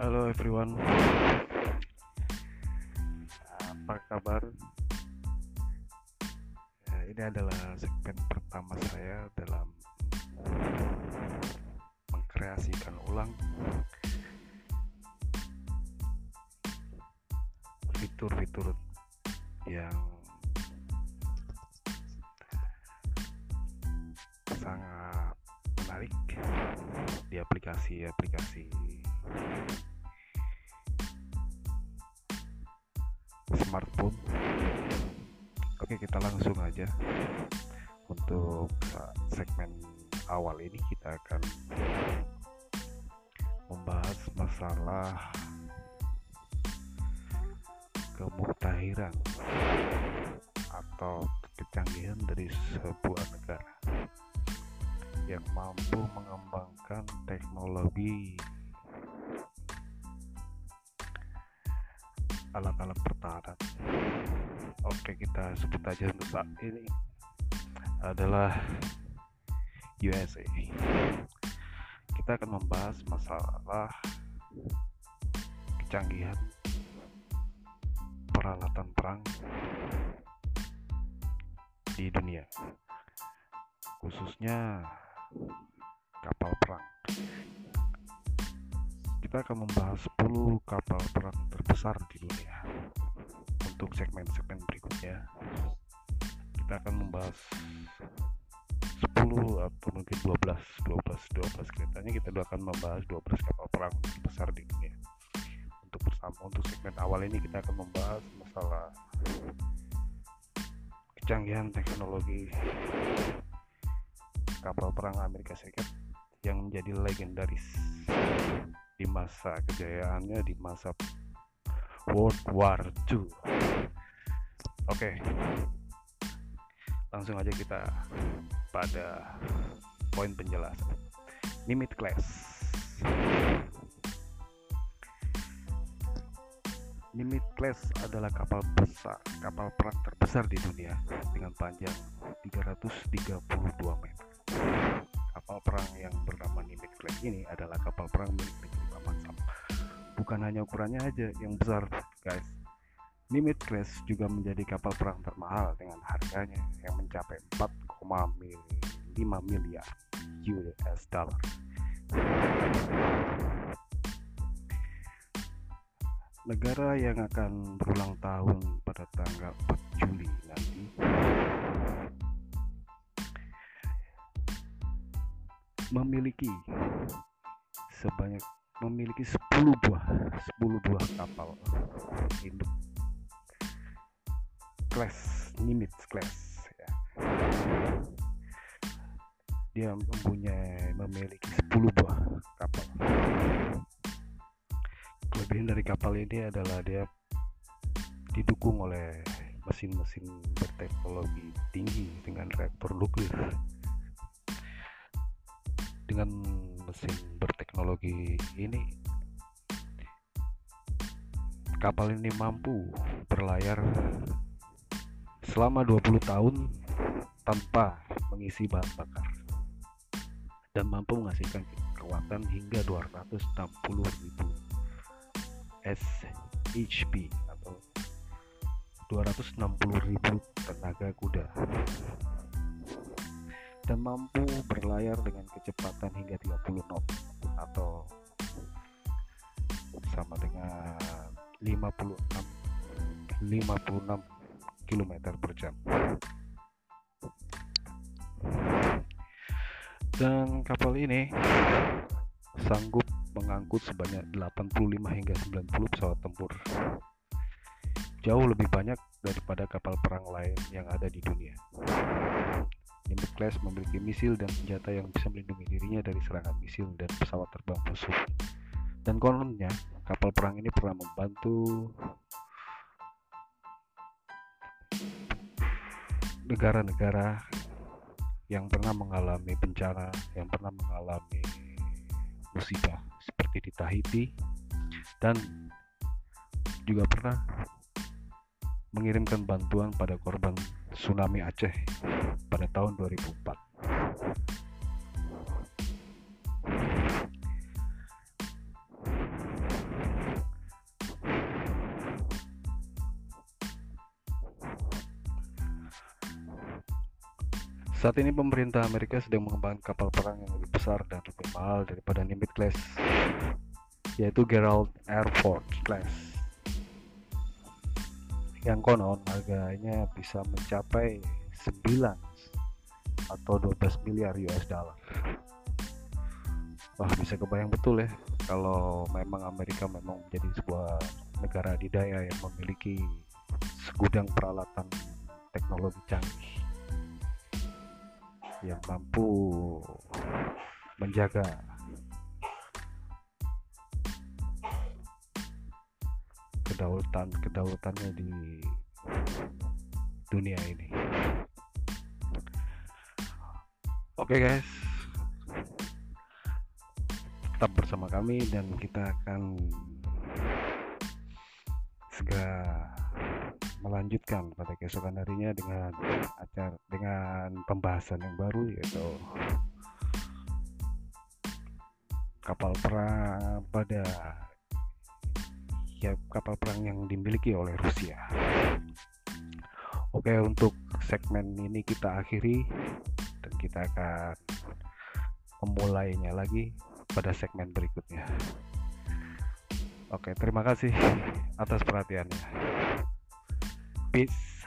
Halo everyone, apa kabar? Ya, ini adalah segmen pertama saya dalam mengkreasikan ulang fitur-fitur yang sangat menarik di aplikasi-aplikasi smartphone. Oke, kita langsung aja untuk segmen awal ini kita akan membahas masalah kemuktahiran atau kecanggihan dari sebuah negara yang mampu mengembangkan teknologi alat-alat pertahanan. Oke, kita sebut aja untuk saat ini adalah USA. Kita akan membahas masalah kecanggihan peralatan perang di dunia, khususnya kapal perang. Kita akan membahas 10 kapal perang terbesar di dunia. Untuk segmen-segmen berikutnya, kita akan membahas 10 atau mungkin 12, 12, 12 kelihatannya kita akan membahas 12 kapal perang terbesar di dunia. Untuk bersama untuk segmen awal ini kita akan membahas masalah kecanggihan teknologi kapal perang Amerika Serikat yang menjadi legendaris di masa kejayaannya di masa World War II. Oke, langsung aja kita pada poin penjelasan. Nimitz class. Nimitz class adalah kapal besar, kapal perang terbesar di dunia dengan panjang 332 meter. Kapal perang yang bernama Nimitz class ini adalah kapal perang milik negeri Bukan hanya ukurannya aja yang besar, guys. Nimitz class juga menjadi kapal perang termahal dengan harganya yang mencapai 4,5 miliar US dollar. Negara yang akan berulang tahun pada tanggal 4 Juli nanti memiliki sebanyak memiliki 10 buah 10 buah kapal induk class Nimitz class ya. dia mempunyai memiliki 10 buah kapal. Kelebihan dari kapal ini adalah dia didukung oleh mesin-mesin berteknologi tinggi dengan reaktor nuklir. Dengan mesin berteknologi ini. Kapal ini mampu berlayar selama 20 tahun tanpa mengisi bahan bakar. Dan mampu menghasilkan kekuatan hingga 260.000 SHP atau 260.000 tenaga kuda dan mampu berlayar dengan kecepatan hingga 30 knot atau sama dengan 56 56 km per jam. Dan kapal ini sanggup mengangkut sebanyak 85 hingga 90 pesawat tempur. Jauh lebih banyak daripada kapal perang lain yang ada di dunia Nimitz class memiliki misil dan senjata yang bisa melindungi dirinya dari serangan misil dan pesawat terbang musuh. Dan kononnya kapal perang ini pernah membantu negara-negara yang pernah mengalami bencana, yang pernah mengalami musibah seperti di Tahiti dan juga pernah mengirimkan bantuan pada korban tsunami Aceh pada tahun 2004. Saat ini pemerintah Amerika sedang mengembangkan kapal perang yang lebih besar dan lebih mahal daripada Nimitz class, yaitu Gerald Air Force class. Yang konon harganya bisa mencapai 9 atau 12 miliar US dollar. Wah, bisa kebayang betul ya kalau memang Amerika memang menjadi sebuah negara adidaya yang memiliki segudang peralatan teknologi canggih yang mampu menjaga kedaulatan kedaulatannya di dunia ini. Oke okay guys, tetap bersama kami dan kita akan segera melanjutkan pada keesokan harinya dengan acara dengan pembahasan yang baru yaitu kapal perang pada ya kapal perang yang dimiliki oleh Rusia. Oke, untuk segmen ini kita akhiri dan kita akan memulainya lagi pada segmen berikutnya. Oke, terima kasih atas perhatiannya. Peace.